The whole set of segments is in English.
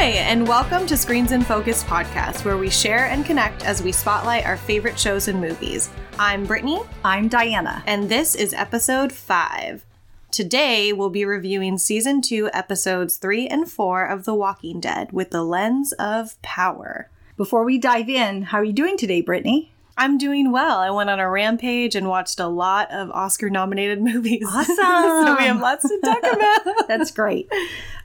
Hi, and welcome to Screens in Focus podcast, where we share and connect as we spotlight our favorite shows and movies. I'm Brittany, I'm Diana. and this is episode five. Today, we'll be reviewing season two, episodes three and four of The Walking Dead with the lens of power. Before we dive in, how are you doing today, Brittany? I'm doing well. I went on a rampage and watched a lot of Oscar nominated movies. Awesome. so we have lots to talk about. That's great.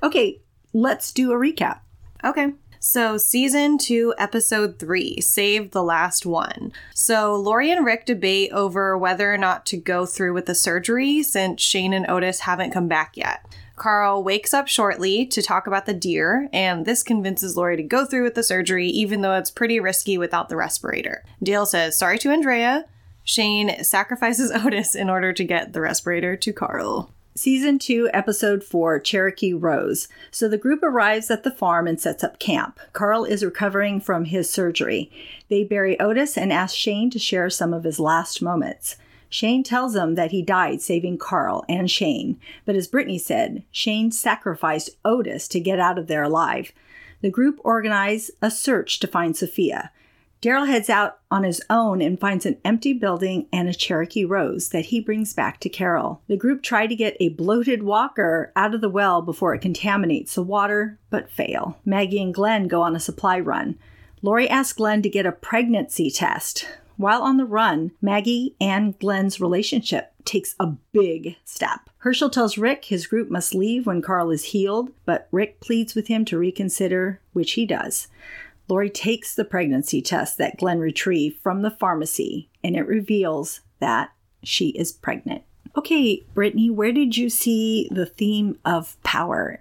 Okay, let's do a recap. Okay. So, season two, episode three, Save the Last One. So, Lori and Rick debate over whether or not to go through with the surgery since Shane and Otis haven't come back yet. Carl wakes up shortly to talk about the deer, and this convinces Lori to go through with the surgery, even though it's pretty risky without the respirator. Dale says sorry to Andrea. Shane sacrifices Otis in order to get the respirator to Carl. Season 2, Episode 4, Cherokee Rose. So the group arrives at the farm and sets up camp. Carl is recovering from his surgery. They bury Otis and ask Shane to share some of his last moments. Shane tells them that he died saving Carl and Shane, but as Brittany said, Shane sacrificed Otis to get out of there alive. The group organize a search to find Sophia. Daryl heads out on his own and finds an empty building and a Cherokee rose that he brings back to Carol. The group try to get a bloated walker out of the well before it contaminates the water, but fail. Maggie and Glenn go on a supply run. Lori asks Glenn to get a pregnancy test. While on the run, Maggie and Glenn's relationship takes a big step. Hershel tells Rick his group must leave when Carl is healed, but Rick pleads with him to reconsider, which he does. Lori takes the pregnancy test that Glenn retrieved from the pharmacy, and it reveals that she is pregnant. Okay, Brittany, where did you see the theme of power?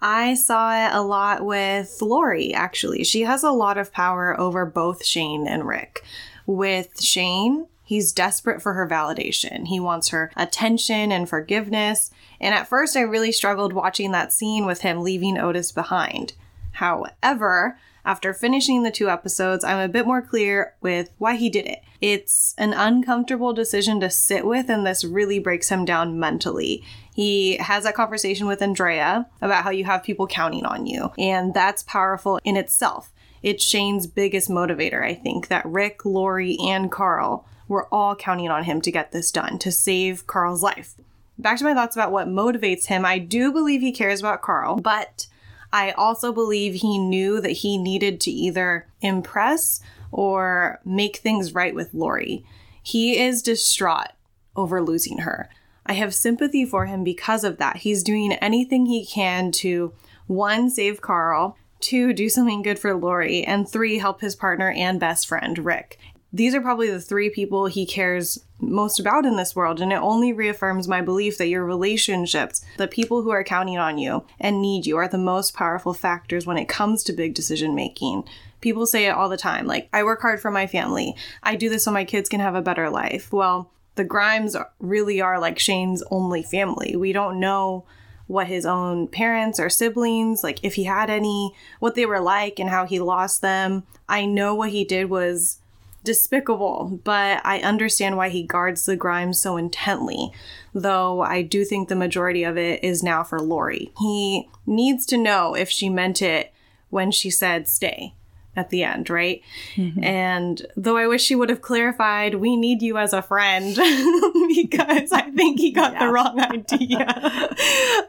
I saw it a lot with Lori, actually. She has a lot of power over both Shane and Rick. With Shane, he's desperate for her validation. He wants her attention and forgiveness. And at first, I really struggled watching that scene with him leaving Otis behind. However, after finishing the two episodes, I'm a bit more clear with why he did it. It's an uncomfortable decision to sit with, and this really breaks him down mentally. He has that conversation with Andrea about how you have people counting on you, and that's powerful in itself. It's Shane's biggest motivator, I think, that Rick, Lori, and Carl were all counting on him to get this done, to save Carl's life. Back to my thoughts about what motivates him, I do believe he cares about Carl, but I also believe he knew that he needed to either impress or make things right with Lori. He is distraught over losing her. I have sympathy for him because of that. He's doing anything he can to one, save Carl, two, do something good for Lori, and three, help his partner and best friend, Rick. These are probably the three people he cares most about in this world, and it only reaffirms my belief that your relationships, the people who are counting on you and need you, are the most powerful factors when it comes to big decision making. People say it all the time like, I work hard for my family, I do this so my kids can have a better life. Well, the Grimes really are like Shane's only family. We don't know what his own parents or siblings, like if he had any, what they were like and how he lost them. I know what he did was despicable, but I understand why he guards the grime so intently, though I do think the majority of it is now for Lori. He needs to know if she meant it when she said stay at the end, right? Mm-hmm. And though I wish she would have clarified, we need you as a friend because I think he got yeah. the wrong idea.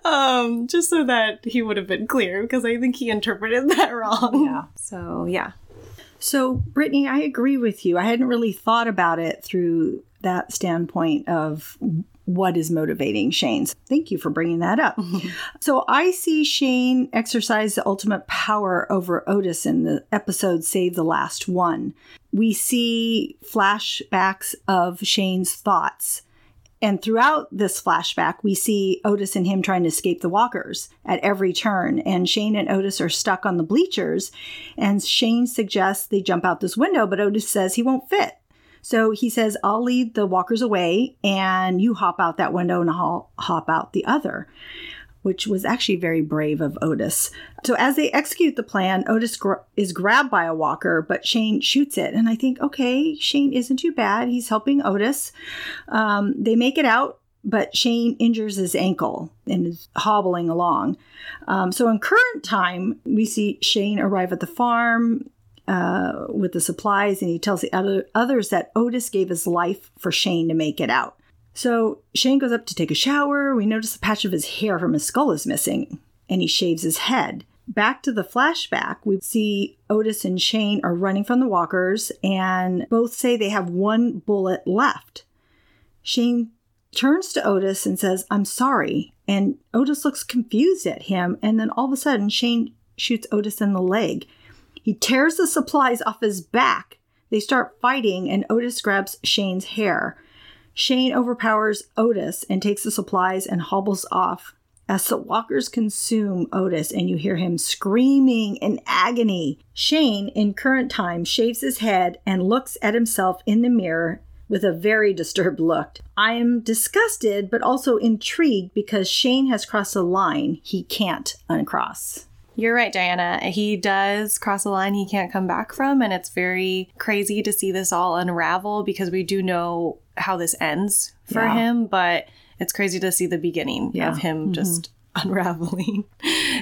um, just so that he would have been clear because I think he interpreted that wrong. Yeah. So, yeah. So, Brittany, I agree with you. I hadn't really thought about it through that standpoint of what is motivating Shane. Thank you for bringing that up. so I see Shane exercise the ultimate power over Otis in the episode Save the Last One. We see flashbacks of Shane's thoughts. And throughout this flashback, we see Otis and him trying to escape the walkers at every turn. And Shane and Otis are stuck on the bleachers. And Shane suggests they jump out this window, but Otis says he won't fit. So he says, I'll lead the walkers away and you hop out that window and I'll hop out the other, which was actually very brave of Otis. So as they execute the plan, Otis gr- is grabbed by a walker, but Shane shoots it. And I think, okay, Shane isn't too bad. He's helping Otis. Um, they make it out but Shane injures his ankle and is hobbling along. Um, so in current time, we see Shane arrive at the farm uh, with the supplies, and he tells the other, others that Otis gave his life for Shane to make it out. So Shane goes up to take a shower. We notice a patch of his hair from his skull is missing, and he shaves his head. Back to the flashback, we see Otis and Shane are running from the walkers, and both say they have one bullet left. Shane turns to Otis and says, I'm sorry. And Otis looks confused at him. And then all of a sudden, Shane shoots Otis in the leg. He tears the supplies off his back. They start fighting, and Otis grabs Shane's hair. Shane overpowers Otis and takes the supplies and hobbles off. As the walkers consume Otis, and you hear him screaming in agony, Shane, in current time, shaves his head and looks at himself in the mirror with a very disturbed look. I am disgusted, but also intrigued because Shane has crossed a line he can't uncross. You're right, Diana. He does cross a line he can't come back from, and it's very crazy to see this all unravel because we do know how this ends for Yeah. him, but it's crazy to see the beginning Yeah. of him mm-hmm. just unraveling.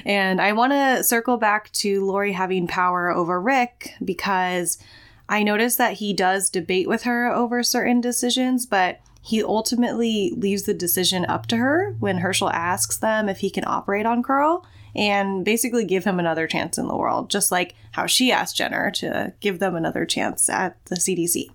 And I want to circle back to Lori having power over Rick because I noticed that he does debate with her over certain decisions, but he ultimately leaves the decision up to her when Hershel asks them if he can operate on Carl and basically give him another chance in the world, just like how she asked Jenner to give them another chance at the CDC.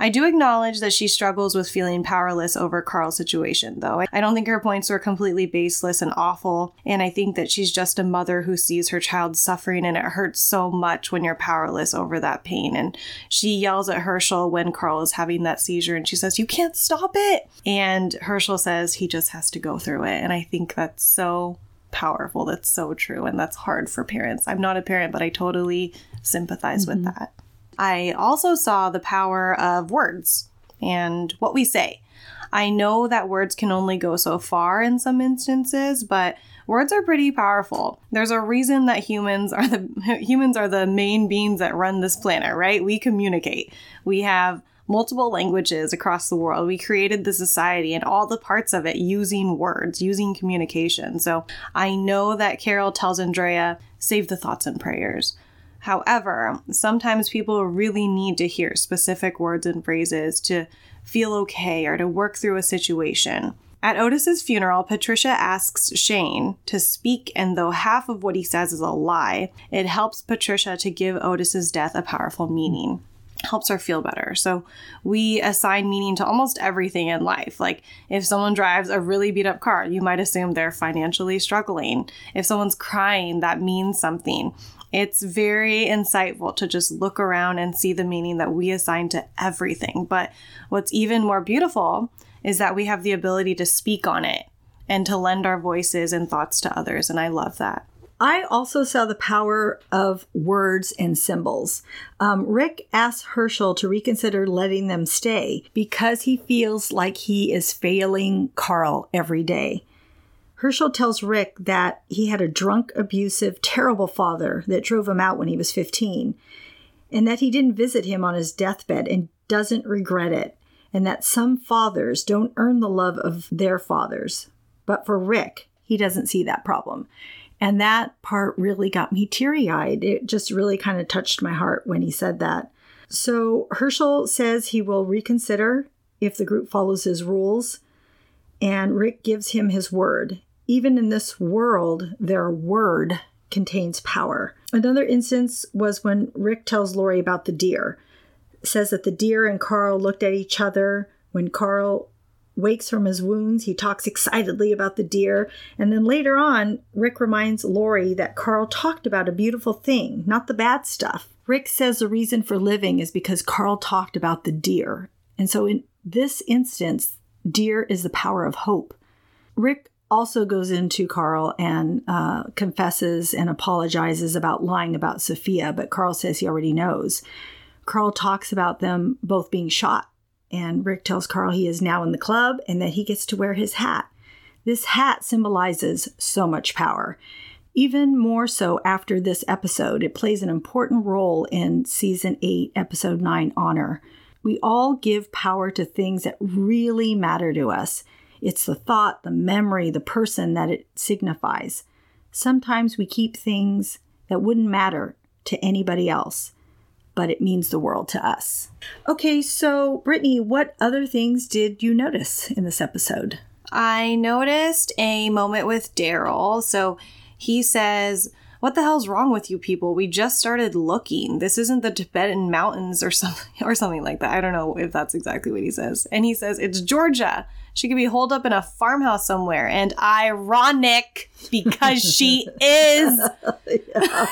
I do acknowledge that she struggles with feeling powerless over Carl's situation, though. I don't think her points were completely baseless and awful, and I think that she's just a mother who sees her child suffering, and it hurts so much when you're powerless over that pain. And she yells at Hershel when Carl is having that seizure, and she says, You can't stop it! And Hershel says he just has to go through it, and I think that's so powerful. That's so true, and that's hard for parents. I'm not a parent, but I totally sympathize with mm-hmm. that. I also saw the power of words and what we say. I know that words can only go so far in some instances, but words are pretty powerful. There's a reason that humans are the humans are the main beings that run this planet, right? We communicate. We have multiple languages across the world. We created the society and all the parts of it using words, using communication. So I know that Carol tells Andrea, save the thoughts and prayers. However, sometimes people really need to hear specific words and phrases to feel okay or to work through a situation. At Otis's funeral, Patricia asks Shane to speak, and though half of what he says is a lie, it helps Patricia to give Otis's death a powerful meaning. Helps her feel better. So we assign meaning to almost everything in life. Like if someone drives a really beat up car, you might assume they're financially struggling. If someone's crying, that means something. It's very insightful to just look around and see the meaning that we assign to everything. But what's even more beautiful is that we have the ability to speak on it and to lend our voices and thoughts to others. And I love that. I also saw the power of words and symbols. Um, Rick asks Hershel to reconsider letting them stay because he feels like he is failing Carl every day. Hershel tells Rick that he had a drunk, abusive, terrible father that drove him out when he was 15, and that he didn't visit him on his deathbed and doesn't regret it, and that some fathers don't earn the love of their fathers. But for Rick, he doesn't see that problem. And that part really got me teary eyed. It just really kind of touched my heart when he said that. So Hershel says he will reconsider if the group follows his rules, and Rick gives him his word. Even in this world, their word contains power. Another instance was when Rick tells Lori about the deer. Says that the deer and Carl looked at each other. When Carl wakes from his wounds, he talks excitedly about the deer. And then later on, Rick reminds Lori that Carl talked about a beautiful thing, not the bad stuff. Rick says the reason for living is because Carl talked about the deer. And so in this instance, deer is the power of hope. Rick also goes into Carl and uh, confesses and apologizes about lying about Sophia, but Carl says he already knows. Carl talks about them both being shot, and Rick tells Carl he is now in the club and that he gets to wear his hat. This hat symbolizes so much power. Even more so after this episode, it plays an important role in season 8, episode 9 Honor. We all give power to things that really matter to us. It's the thought, the memory, the person that it signifies. Sometimes we keep things that wouldn't matter to anybody else, but it means the world to us. Okay, so Brittany, what other things did you notice in this episode? I noticed a moment with Daryl. So he says, what the hell's wrong with you people? We just started looking. This isn't the Tibetan mountains or something or something like that. I don't know if that's exactly what he says. And he says it's Georgia. She could be holed up in a farmhouse somewhere. And ironic because she is. yeah,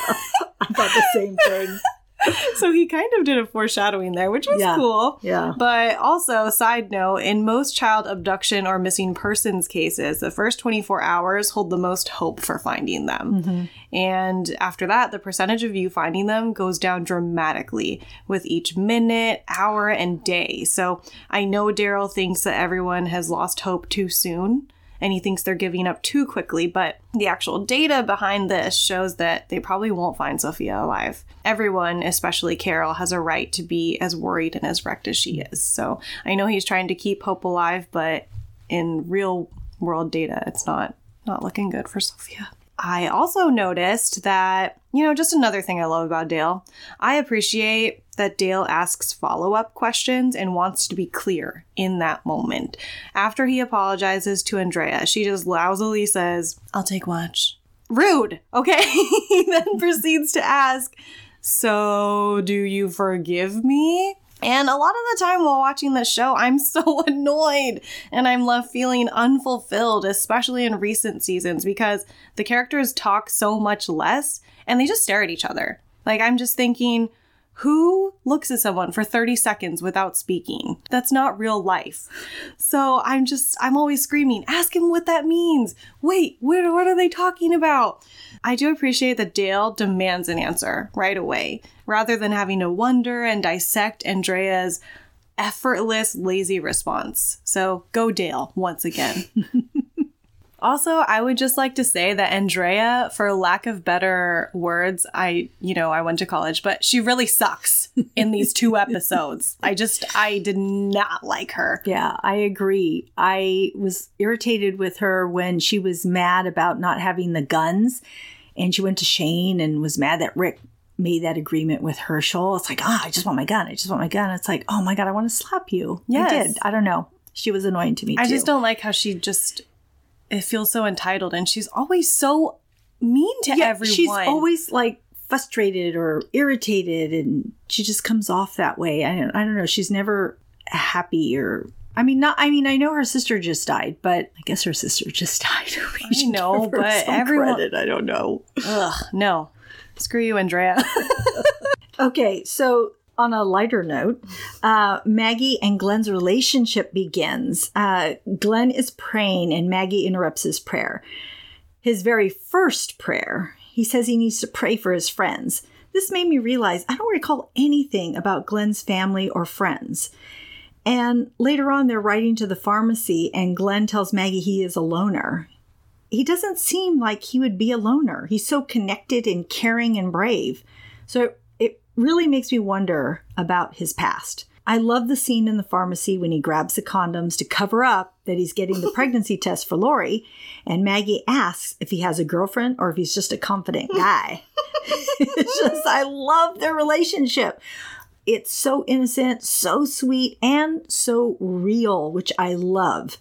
I thought the same thing. so he kind of did a foreshadowing there, which was Yeah. cool. Yeah. But also, side note, in most child abduction or missing persons cases, the first 24 hours hold the most hope for finding them. Mm-hmm. And after that, the percentage of you finding them goes down dramatically with each minute, hour, and day. So I know Daryl thinks that everyone has lost hope too soon. And he thinks they're giving up too quickly, but the actual data behind this shows that they probably won't find Sophia alive. Everyone, especially Carol, has a right to be as worried and as wrecked as she is. So I know he's trying to keep hope alive, but in real world data, it's not not looking good for Sophia. I also noticed that, you know, just another thing I love about Dale. I appreciate that Dale asks follow up questions and wants to be clear in that moment. After he apologizes to Andrea, she just lousily says, I'll take watch. Rude, okay? he then proceeds to ask, So, do you forgive me? And a lot of the time while watching this show, I'm so annoyed and I'm left feeling unfulfilled, especially in recent seasons, because the characters talk so much less and they just stare at each other. Like, I'm just thinking, who looks at someone for 30 seconds without speaking? That's not real life. So I'm just, I'm always screaming, ask him what that means. Wait, what, what are they talking about? I do appreciate that Dale demands an answer right away, rather than having to wonder and dissect Andrea's effortless, lazy response. So go Dale once again. Also, I would just like to say that Andrea, for lack of better words, I, you know, I went to college, but she really sucks in these two episodes. I just, I did not like her. Yeah, I agree. I was irritated with her when she was mad about not having the guns and she went to Shane and was mad that Rick made that agreement with Hershel. It's like, ah, I just want my gun. I just want my gun. It's like, oh my God, I want to slap you. I did. I don't know. She was annoying to me I too. just don't like how she just, it feels so entitled and she's always so mean to yeah, everyone. She's always like frustrated or irritated and she just comes off that way. I don't, I don't know. She's never happy or I mean not I mean I know her sister just died, but I guess her sister just died. We should know, but everyone- credit. I don't know. Ugh, no. Screw you, Andrea. Okay, so on a lighter note, uh, Maggie and Glenn's relationship begins. Uh, Glenn is praying, and Maggie interrupts his prayer. His very first prayer, he says he needs to pray for his friends. This made me realize I don't recall anything about Glenn's family or friends. And later on, they're writing to the pharmacy, and Glenn tells Maggie he is a loner. He doesn't seem like he would be a loner. He's so connected and caring and brave. So it really makes me wonder about his past. I love the scene in the pharmacy when he grabs the condoms to cover up that he's getting the pregnancy test for Lori, and Maggie asks if he has a girlfriend or if he's just a confident guy. it's just, I love their relationship. It's so innocent, so sweet, and so real, which I love.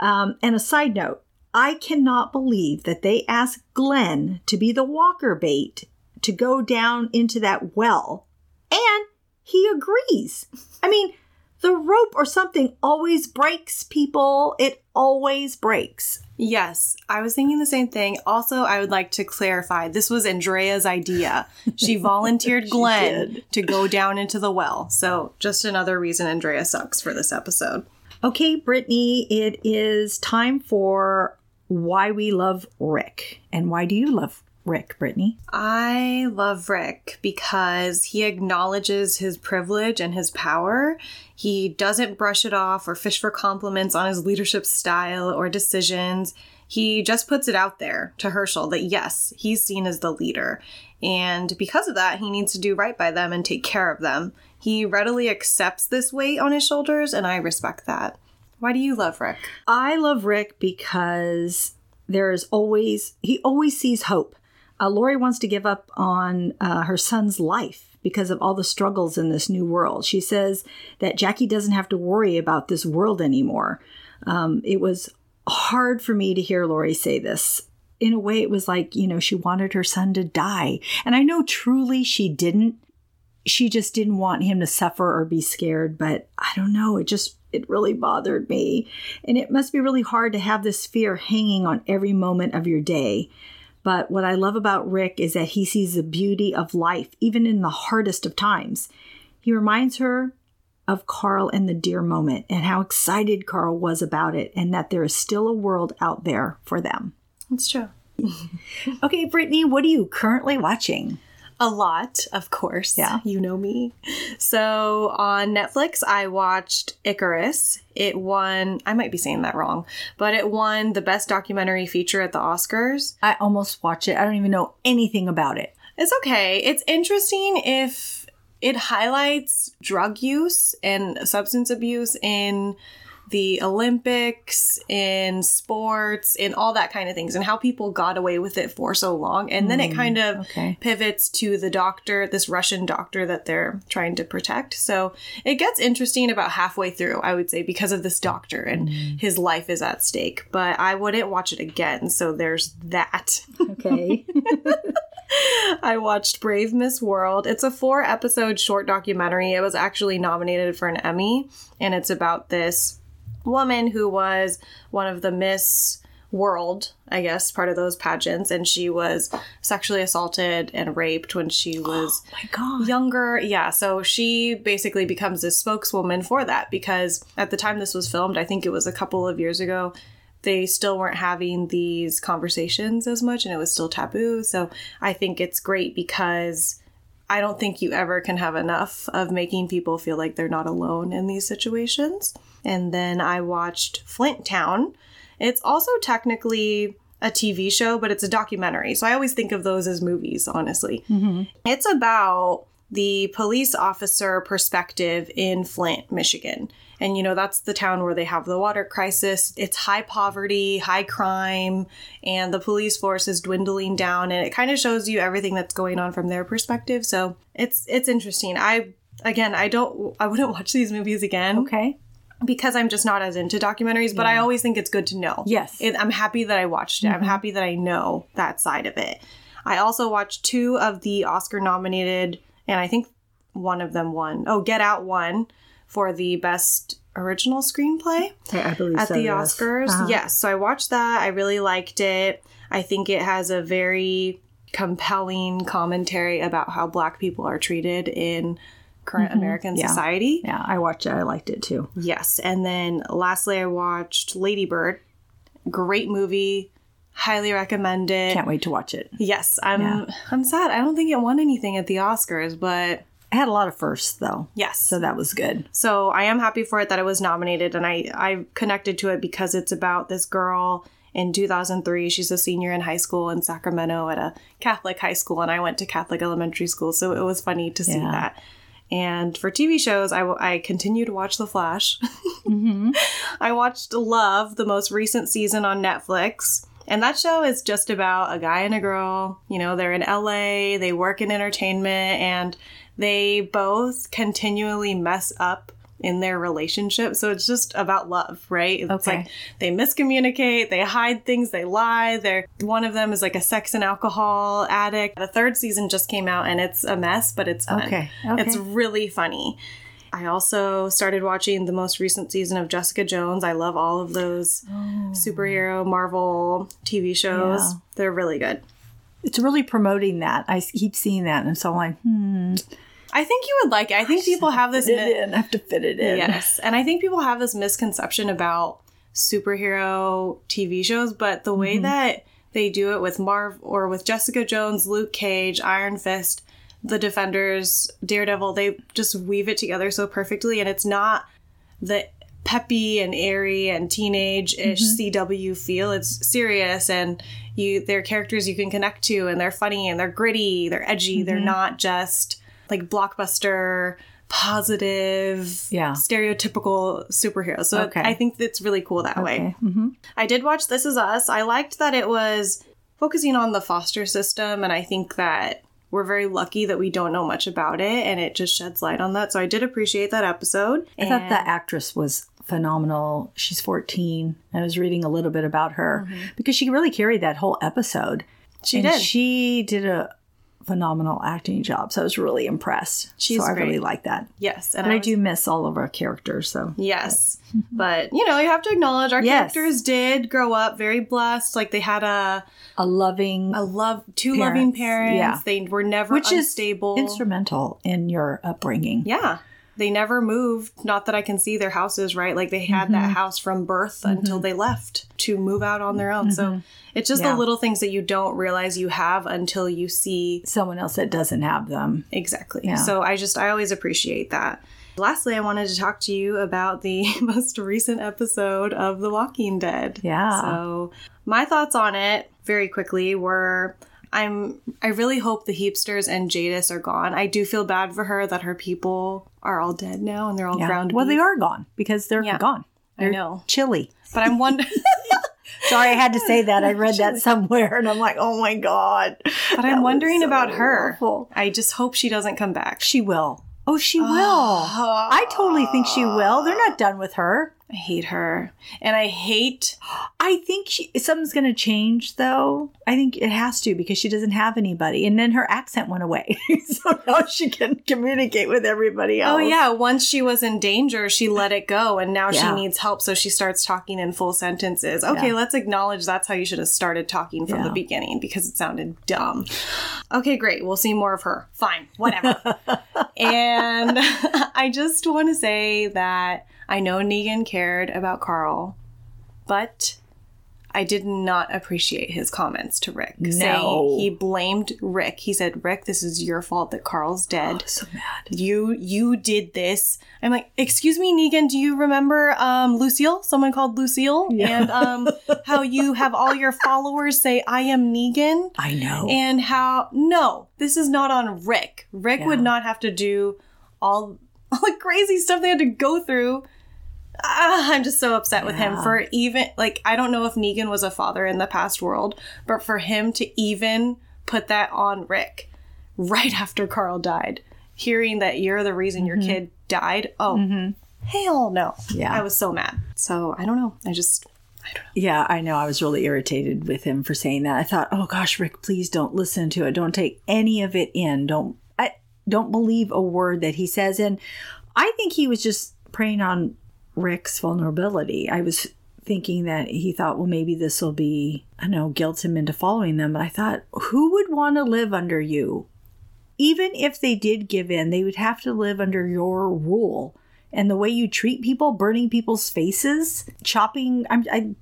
Um, and a side note, I cannot believe that they asked Glenn to be the walker bait to go down into that well. And he agrees. I mean, the rope or something always breaks, people. It always breaks. Yes, I was thinking the same thing. Also, I would like to clarify this was Andrea's idea. She volunteered Glenn did. to go down into the well. So, just another reason Andrea sucks for this episode. Okay, Brittany, it is time for why we love Rick. And why do you love Rick, Brittany? I love Rick because he acknowledges his privilege and his power. He doesn't brush it off or fish for compliments on his leadership style or decisions. He just puts it out there to Hershel that yes, he's seen as the leader. And because of that, he needs to do right by them and take care of them. He readily accepts this weight on his shoulders, and I respect that. Why do you love Rick? I love Rick because there is always, he always sees hope. Uh, Lori wants to give up on uh, her son's life because of all the struggles in this new world. She says that Jackie doesn't have to worry about this world anymore. Um, it was hard for me to hear Lori say this. In a way, it was like, you know, she wanted her son to die. And I know truly she didn't. She just didn't want him to suffer or be scared. But I don't know. It just, it really bothered me. And it must be really hard to have this fear hanging on every moment of your day. But what I love about Rick is that he sees the beauty of life, even in the hardest of times. He reminds her of Carl and the deer moment and how excited Carl was about it, and that there is still a world out there for them. That's true. okay, Brittany, what are you currently watching? A lot, of course. Yeah. You know me. So on Netflix, I watched Icarus. It won, I might be saying that wrong, but it won the best documentary feature at the Oscars. I almost watch it. I don't even know anything about it. It's okay. It's interesting if it highlights drug use and substance abuse in the Olympics, in sports, in all that kind of things, and how people got away with it for so long. And then it mm, kind of okay. pivots to the doctor, this Russian doctor that they're trying to protect. So it gets interesting about halfway through, I would say, because of this doctor and mm-hmm. his life is at stake. But I wouldn't watch it again. So there's that. Okay. I watched Brave Miss World. It's a four episode short documentary. It was actually nominated for an Emmy, and it's about this woman who was one of the Miss World, I guess, part of those pageants, and she was sexually assaulted and raped when she oh was My God. younger. Yeah, so she basically becomes a spokeswoman for that because at the time this was filmed, I think it was a couple of years ago, they still weren't having these conversations as much and it was still taboo. So I think it's great because I don't think you ever can have enough of making people feel like they're not alone in these situations. And then I watched Flint Town. It's also technically a TV show, but it's a documentary. So I always think of those as movies, honestly. Mm-hmm. It's about the police officer perspective in Flint, Michigan. And you know, that's the town where they have the water crisis. It's high poverty, high crime, and the police force is dwindling down and it kind of shows you everything that's going on from their perspective. So, it's it's interesting. I again, I don't I wouldn't watch these movies again Okay. because I'm just not as into documentaries, but I always think it's good to know. Yes. It, I'm happy that I watched it. I'm mm-hmm. happy that I know that side of it. I also watched two of the Oscar nominated, and I think one of them won. Oh, Get Out won for the best original screenplay I, I believe at so, the yes. Oscars. Uh-huh. Yes, so I watched that. I really liked it. I think it has a very compelling commentary about how Black people are treated in current American Mm-hmm. Yeah. society. Yeah, I watched it. I liked it too. Yes. And then lastly, I watched Lady Bird. Great movie. Highly recommend it. Can't wait to watch it. Yes. I'm Yeah. I'm sad. I don't think it won anything at the Oscars, but It had a lot of firsts though, yes. so that was good. So I am happy for it that it was nominated and I I connected to it because it's about this girl in 2003. She's a senior in high school in Sacramento at a Catholic high school and I went to Catholic elementary school, so it was funny to see Yeah. that. And for TV shows, I, w- I continue to watch The Flash. Mm-hmm. I watched Love, the most recent season on Netflix. And that show is just about a guy and a girl. You know, they're in LA, they work in entertainment, and they both continually mess up in their relationship. So it's just about love, right? It's Okay. like they miscommunicate, they hide things, they lie. They're one of them is like a sex and alcohol addict. The third season just came out and it's a mess, but it's fun. Okay, okay. It's really funny. I also started watching the most recent season of Jessica Jones. I love all of those superhero Marvel TV shows. Yeah. They're really good. It's really promoting that. I keep seeing that, and so I'm like, hmm. I think you would like it. I think people have this Fit mi- it in. I have to fit it in. Yes. And I think people have this misconception about superhero TV shows, but the way mm-hmm. that they do it with Marv or with Jessica Jones, Luke Cage, Iron Fist, the Defenders, Daredevil, they just weave it together so perfectly and it's not the peppy and airy and teenage-ish mm-hmm. CW feel. It's serious and you they're characters you can connect to and they're funny and they're gritty, they're edgy, they're mm-hmm. not just like blockbuster positive, Yeah. stereotypical superhero. So Okay. I think it's really cool that way. Okay. hmm I did watch This Is Us. I liked that it was focusing on the foster system, and I think that we're very lucky that we don't know much about it, and it just sheds light on that. So I did appreciate that episode. I thought that actress was phenomenal. She's 14. I was reading a little bit about her because she really carried that whole episode. she and did. She did a phenomenal acting job. So I was really impressed. She's so I really like that. yes, and But I was- do miss all of our characters. So Yes. But, you know, you have to acknowledge our Yes. characters did grow up very blessed. Like they had a, a loving, a love, two Parents, loving parents. yeah. They were never which is unstable. instrumental in your upbringing. yeah. They never moved. Not that I can see their houses, right? Like they had Mm-hmm. that house from birth until they left to move out on their own. So it's just Mm-hmm. Yeah. the little things that you don't realize you have until you see Someone else that doesn't have them. Exactly. Yeah. So I just, I always appreciate that. Lastly, I wanted to talk to you about the most recent episode of The Walking Dead. Yeah. So my thoughts on it very quickly were I'm I really hope the Heapsters and Jadis are gone. I do feel bad for her that her people are all dead now and they're all Yeah. ground Well, they are gone because they're Yeah. gone. I They're know. chilly. But I'm wondering Sorry, I had to say that. I read that somewhere, and I'm like, oh my god. but I'm wondering about her. awful. I just hope she doesn't come back. She will. Oh, she will. Ah. I totally think she will. They're not done with her. I hate her. And I hate I think she, something's going to change, though. I think it has to because she doesn't have anybody. And then her accent went away. so now she can communicate with everybody oh, else. Oh yeah, once she was in danger, she let it go and now Yeah. she needs help so she starts talking in full sentences. Okay, Yeah. let's acknowledge that's how you should have started talking from the beginning because it sounded dumb. Okay, great. We'll see more of her. Fine. Whatever. and I just want to say that I know Negan cared about Carl, but I did not appreciate his comments to Rick. No. Saying he blamed Rick. He said, Rick, this is your fault that Carl's dead So mad. you you did this i'm like excuse me negan do you remember um lucille someone called lucille and um how you have all your followers say i am negan I know. and how no this is not on rick rick would not have to do all, all the crazy stuff they had to go through Ah, I'm just so upset with him for even like I don't know if Negan was a father in the past world, but for him to even put that on Rick right after Carl died, hearing that you're the reason your kid died. Oh, hell no. Yeah. I was so mad. So I don't know. I just I don't know. Yeah, I know. I was really irritated with him for saying that. I thought, "Oh gosh, Rick, please don't listen to it. Don't take any of it in. Don't I don't believe a word that he says." And I think he was just preying on Rick's vulnerability. I was thinking that he thought, "Well, maybe this will be, I don't know, guilt him into following them." But I thought, who would want to live under you? Even if they did give in, they would have to live under your rule. And the way you treat people, burning people's faces, chopping, I'm, I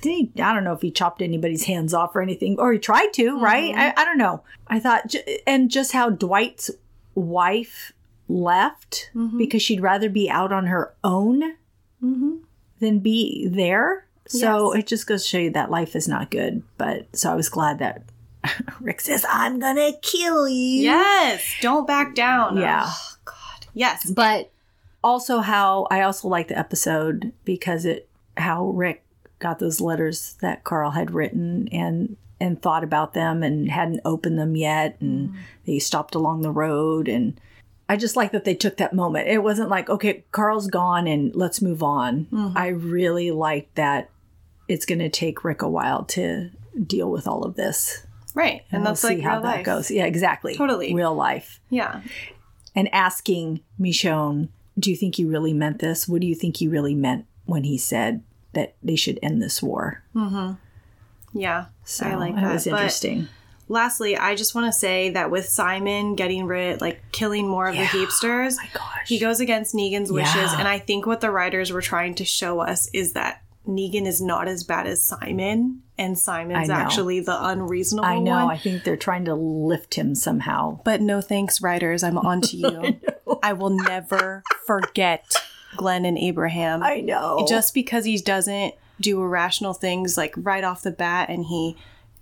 did he, I don't know if he chopped anybody's hands off or anything, or he tried to, right? Mm-hmm. I, I don't know. I thought, and just how Dwight's wife left mm-hmm. because she'd rather be out on her own Mm-hmm. than be there. So Yes. it just goes to show you that life is not good. But so I was glad that Rick says, I'm going to kill you. Yes, don't back down. Yeah. Oh, God. Yes. But also how I also like the episode because it how Rick got those letters that Carl had written and and thought about them and hadn't opened them yet and mm. they stopped along the road and I just like that they took that moment. It wasn't like, okay, Carl's gone and let's move on. Mm-hmm. I really like that it's going to take Rick a while to deal with all of this. Right. And, we'll that's like see how that life. goes. Yeah, exactly. Totally. Real life Yeah. and asking Michonne, do you think he really meant this? What do you think he really meant when he said that they should end this war? Mm-hmm. Yeah. So I like that that. was But- interesting. Lastly, I just want to say that with Simon getting rid, like killing more of Yeah. the heapsters, oh gosh. he goes against Negan's wishes. And I think what the writers were trying to show us is that Negan is not as bad as Simon, and Simon's actually the unreasonable I know. one. I think they're trying to lift him somehow. But no thanks, writers. I'm on to you. I, will never forget Glenn and Abraham. I know. just because he doesn't do irrational things like right off the bat and he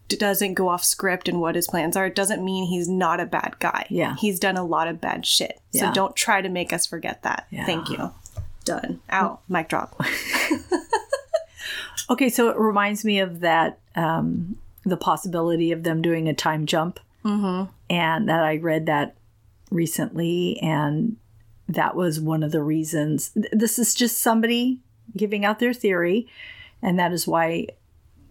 doesn't go off script and what his plans are, it doesn't mean he's not a bad guy. Yeah. He's done a lot of bad shit. Yeah. So don't try to make us forget that. Thank you. Done. Out. Mic drop. Okay, so it reminds me of that um, the possibility of them doing a time jump, mm-hmm. and that I read that recently, and that was one of the reasons. This is just somebody giving out their theory, and that is why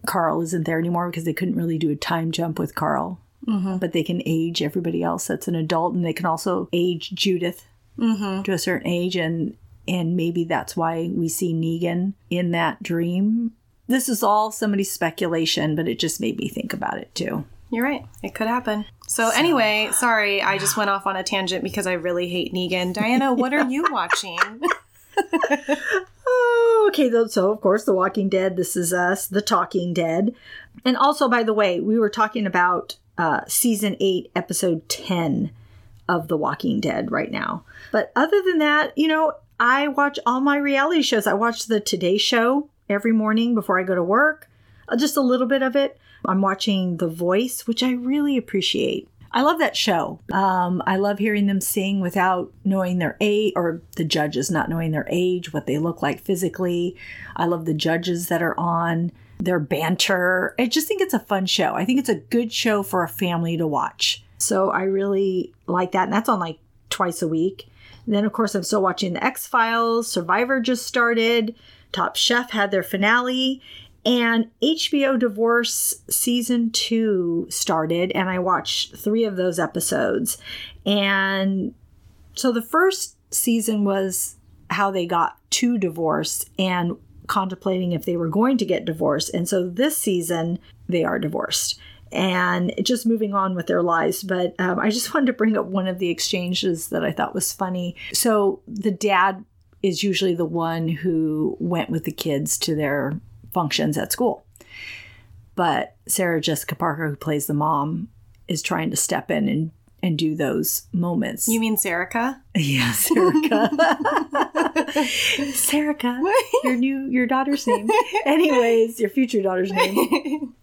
Carl isn't there anymore because they couldn't really do a time jump with Carl. Mm-hmm. But they can age everybody else that's an adult, and they can also age Judith to a certain age, and and maybe that's why we see Negan in that dream. This is all somebody's speculation, but it just made me think about it too. You're right. It could happen. So, anyway, sorry, I just went off on a tangent because I really hate Negan. Diana, what are you watching? Oh, okay. So, of course, The Walking Dead. This is us, The Talking Dead. And also, by the way, we were talking about uh, season eight, episode 10 of The Walking Dead right now. But other than that, you know, I watch all my reality shows. I watch The Today Show every morning before I go to work, uh, just a little bit of it. I'm watching The Voice, which I really appreciate. I love that show. Um, I love hearing them sing without knowing their age, or the judges not knowing their age, what they look like physically. I love the judges that are on, their banter. I just think it's a fun show. I think it's a good show for a family to watch. So I really like that. And that's on like twice a week. And then, of course, I'm still watching The X Files. Survivor just started. Top Chef had their finale. And HBO Divorce season two started, and I watched three of those episodes. And so the first season was how they got to divorce and contemplating if they were going to get divorced. And so this season, they are divorced and just moving on with their lives. But um, I just wanted to bring up one of the exchanges that I thought was funny. So the dad is usually the one who went with the kids to their functions at school. But Sarah Jessica Parker, who plays the mom, is trying to step in and, and do those moments. You mean Serica? Yeah, Serica. Serica, your new your daughter's name. Anyways, your future daughter's name.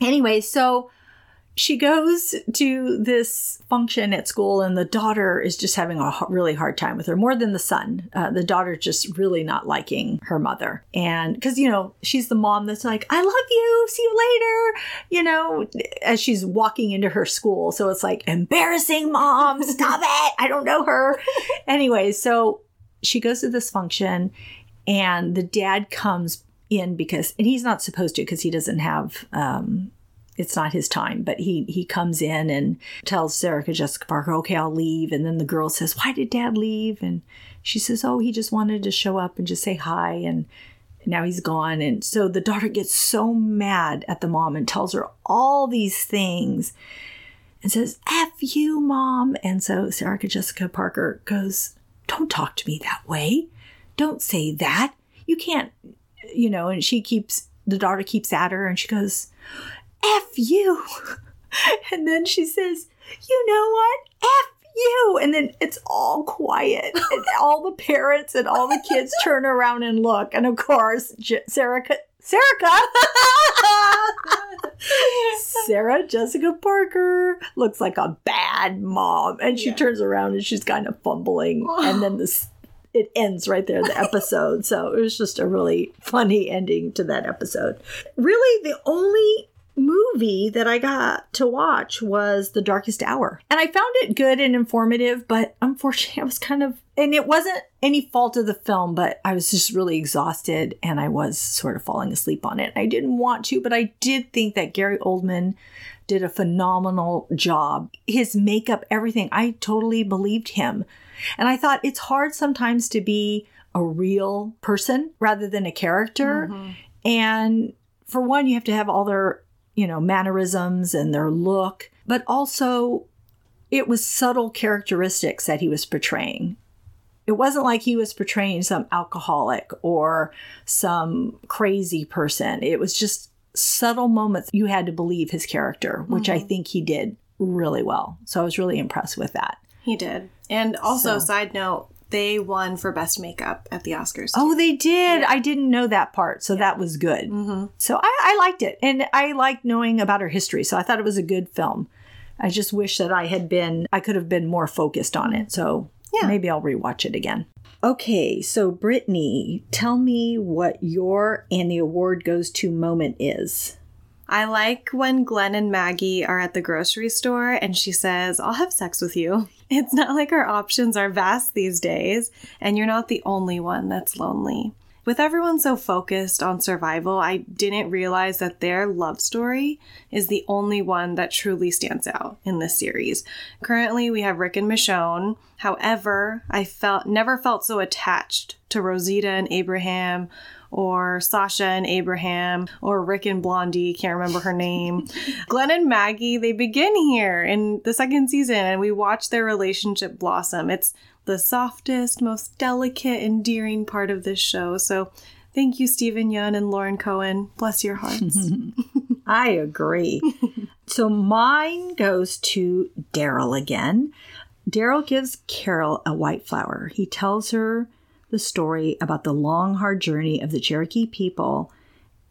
Anyway, so she goes to this function at school, and the daughter is just having a really hard time with her, more than the son. Uh, the daughter just really not liking her mother. And because, you know, she's the mom that's like, I love you, see you later, you know, as she's walking into her school. So it's like, embarrassing, mom, stop it. I don't know her. anyway, so she goes to this function, and the dad comes in because, and he's not supposed to because he doesn't have, um, it's not his time, but he he comes in and tells Sarah Jessica Parker, "Okay, I'll leave." And then the girl says, "Why did Dad leave?" And she says, "Oh, he just wanted to show up and just say hi." And now he's gone. And so the daughter gets so mad at the mom and tells her all these things and says, F you, mom. And so Sarah Jessica Parker goes, Don't talk to me that way. Don't say that. You can't, you know, and she keeps, the daughter keeps at her and she goes, F you. And then she says, You know what? F you. And then it's all quiet. And all the parents and all the kids turn around and look. And of course, J- Sarah, Sarah, Sarah Jessica Parker looks like a bad mom. And she Yeah. turns around and she's kind of fumbling. and then this it ends right there, the episode. so it was just a really funny ending to that episode. Really, the only movie that I got to watch was The Darkest Hour. And I found it good and informative, but unfortunately, I was kind of, and it wasn't any fault of the film, but I was just really exhausted and I was sort of falling asleep on it. I didn't want to, but I did think that Gary Oldman did a phenomenal job. His makeup, everything, I totally believed him. And I thought it's hard sometimes to be a real person rather than a character. Mm-hmm. And for one, you have to have all their, you know, mannerisms and their look, but also it was subtle characteristics that he was portraying. It wasn't like he was portraying some alcoholic or some crazy person. It was just subtle moments you had to believe his character, which I mm-hmm. think he did really well. So I was really impressed with that. He did. And also, So- side note, They won for best makeup at the Oscars. Oh, they did. I didn't know that part, so that was good. Mm-hmm. So I, I liked it, and I liked knowing about her history. So I thought it was a good film. I just wish that I had been, I could have been more focused on it. So Yeah. maybe I'll rewatch it again. Okay, so Brittany, tell me what your and the award goes to moment is. I like when Glenn and Maggie are at the grocery store and she says, I'll have sex with you. It's not like our options are vast these days, and you're not the only one that's lonely. With everyone so focused on survival, I didn't realize that their love story is the only one that truly stands out in this series. Currently, we have Rick and Michonne. However, I felt never felt so attached to Rosita and Abraham or Sasha and Abraham or Rick and Blondie, can't remember her name. Glenn and Maggie, they begin here in the second season and we watch their relationship blossom. It's the softest, most delicate, endearing part of this show. So thank you, Steven Yeun and Lauren Cohan. Bless your hearts. I agree. so mine goes to Daryl again. Daryl gives Carol a white flower. He tells her the story about the long, hard journey of the Cherokee people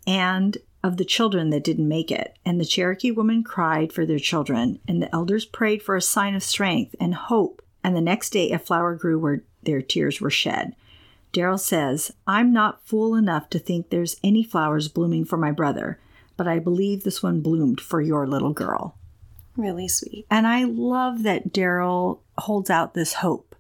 and of the children that didn't make it. And the Cherokee women cried for their children, and the elders prayed for a sign of strength and hope. And the next day, a flower grew where their tears were shed. Daryl says, I'm not fool enough to think there's any flowers blooming for my brother, but I believe this one bloomed for your little girl. really sweet. And I love that Daryl holds out this hope.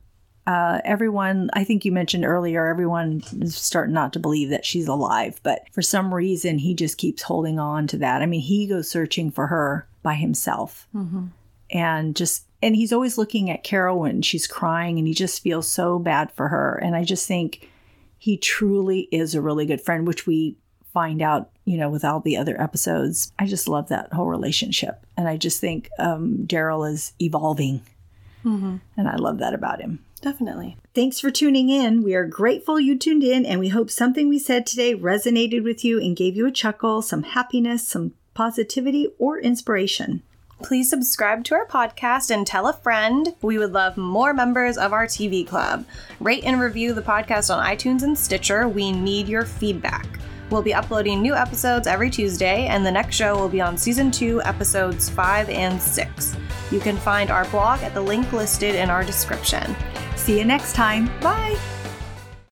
Uh, everyone, I think you mentioned earlier, everyone is starting not to believe that she's alive, but for some reason, he just keeps holding on to that. I mean, he goes searching for her by himself. And just, and he's always looking at Carol when she's crying, and he just feels so bad for her. And I just think he truly is a really good friend, which we find out, you know, with all the other episodes. I just love that whole relationship. And I just think um, Daryl is evolving. And I love that about him. Definitely. Thanks for tuning in. We are grateful you tuned in, and we hope something we said today resonated with you and gave you a chuckle, some happiness, some positivity, or inspiration. Please subscribe to our podcast and tell a friend. We would love more members of our TV club. Rate and review the podcast on iTunes and Stitcher. We need your feedback. We'll be uploading new episodes every Tuesday, and the next show will be on season two, episodes five and six. You can find our blog at the link listed in our description. See you next time. Bye!